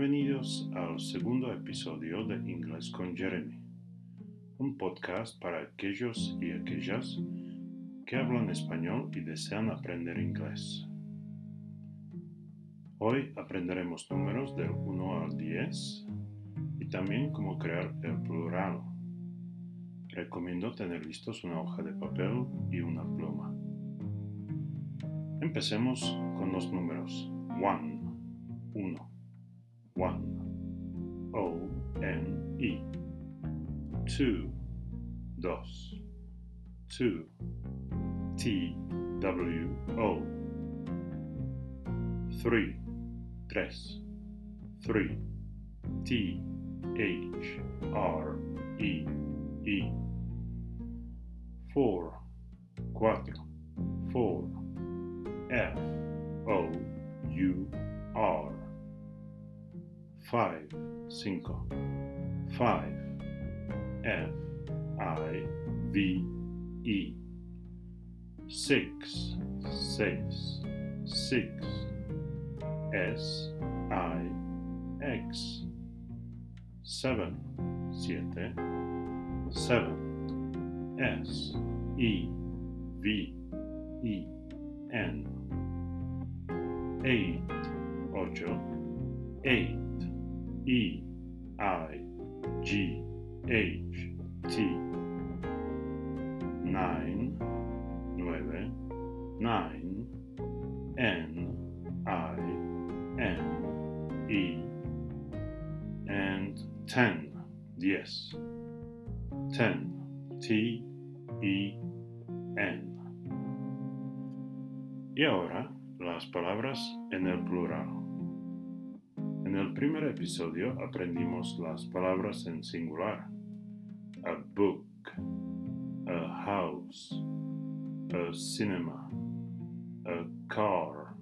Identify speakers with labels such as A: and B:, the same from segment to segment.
A: Bienvenidos al segundo episodio de Inglés con Jeremy, un podcast para aquellos y aquellas que hablan español y desean aprender inglés. Hoy aprenderemos números del 1 al 10 y también cómo crear el plural. Recomiendo tener listos una hoja de papel y una pluma. Empecemos con los números. 1. 1. 1. O N E. 2. 2. 2. T W O. 3. 3. 3. T H R E E. 4. 4. five, cinco, five, f, i, v, e, six, seis, six, s, i, x, seven, siete, seven, s, e, v, e, n, eight, ocho, eight. E I G H T. Nine, nueve, nine, N I N E, and ten, diez, ten, T E N. Y ahora las palabras en el plural. En el primer episodio aprendimos las palabras en singular. A book, a house, a cinema, a car,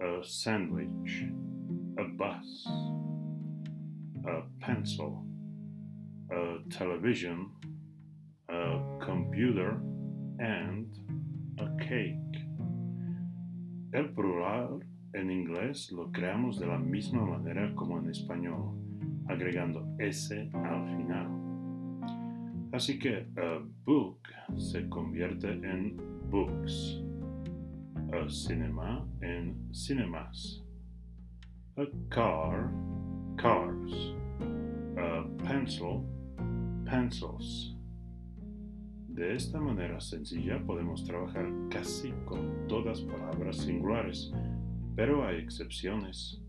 A: a sandwich, a bus, a pencil, a television, a computer, and a cake. El plural en inglés lo creamos de la misma manera como en español, agregando S al final. Así que a book se convierte en books, a cinema en cinemas, a car, cars, a pencil, pencils. De esta manera sencilla podemos trabajar casi con todas palabras singulares, pero hay excepciones.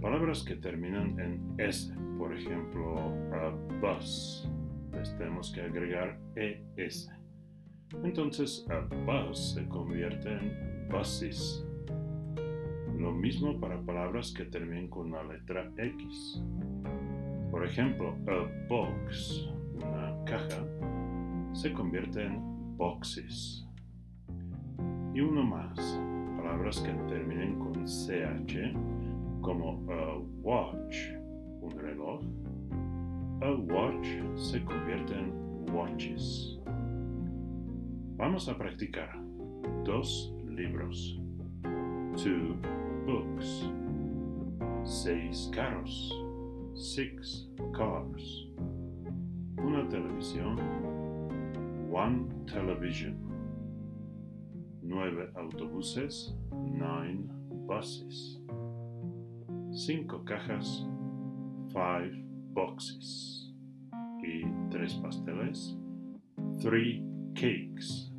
A: Palabras que terminan en S, por ejemplo, a bus, les tenemos que agregar ES. Entonces, a bus se convierte en buses. Lo mismo para palabras que terminan con la letra X. Por ejemplo, a box, una caja, se convierte en boxes. Y uno más, palabras que terminen con CH, como a watch, un reloj. A watch se convierte en watches. Vamos a practicar. Dos libros. Two books. Seis carros. Six cars. Una televisión. One television. Nueve autobuses. Nine buses. Cinco cajas. Five boxes. Y tres pasteles. Three cakes.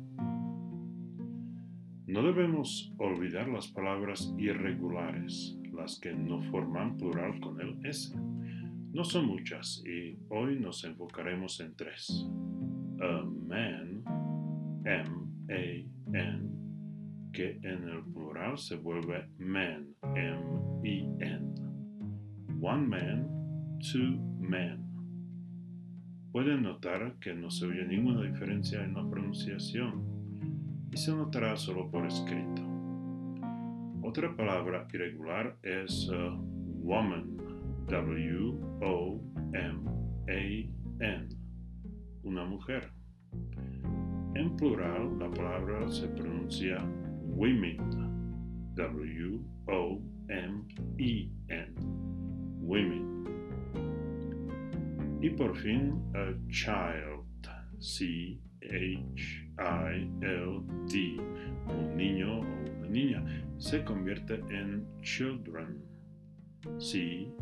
A: No debemos olvidar las palabras irregulares, las que no forman plural con el S. No son muchas y hoy nos enfocaremos en tres. A man, M-A-N, que en el plural se vuelve M-E-N. One man, two men. Pueden notar que no se oye ninguna diferencia en la pronunciación y se notará solo por escrito. Otra palabra irregular es uh, woman, W-O-M-A-N, una mujer. En plural, la palabra se pronuncia women, W-O-M-E-N. women. Y por fin, a child, C-H-I-L-D, un niño o una niña, se convierte en children, C-H-I-L-D-R-E-N.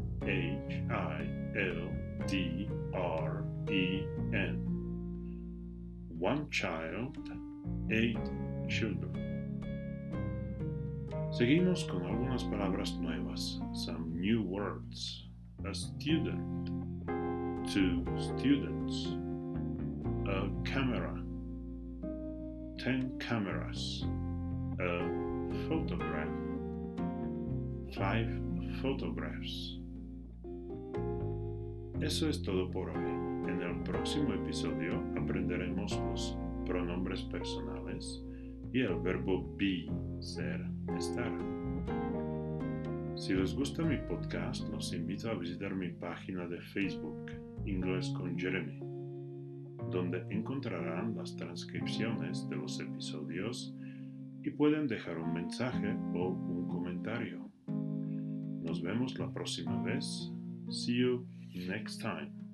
A: One child, eight children. Seguimos con algunas palabras nuevas, some new words. A student, two students, a camera, ten cameras, a photograph, five photographs. Eso es todo por hoy. En el próximo episodio aprenderemos los pronombres personales y el verbo be, ser, estar. Si les gusta mi podcast, los invito a visitar mi página de Facebook, Inglés con Jeremy, donde encontrarán las transcripciones de los episodios y pueden dejar un mensaje o un comentario. Nos vemos la próxima vez. See you next time.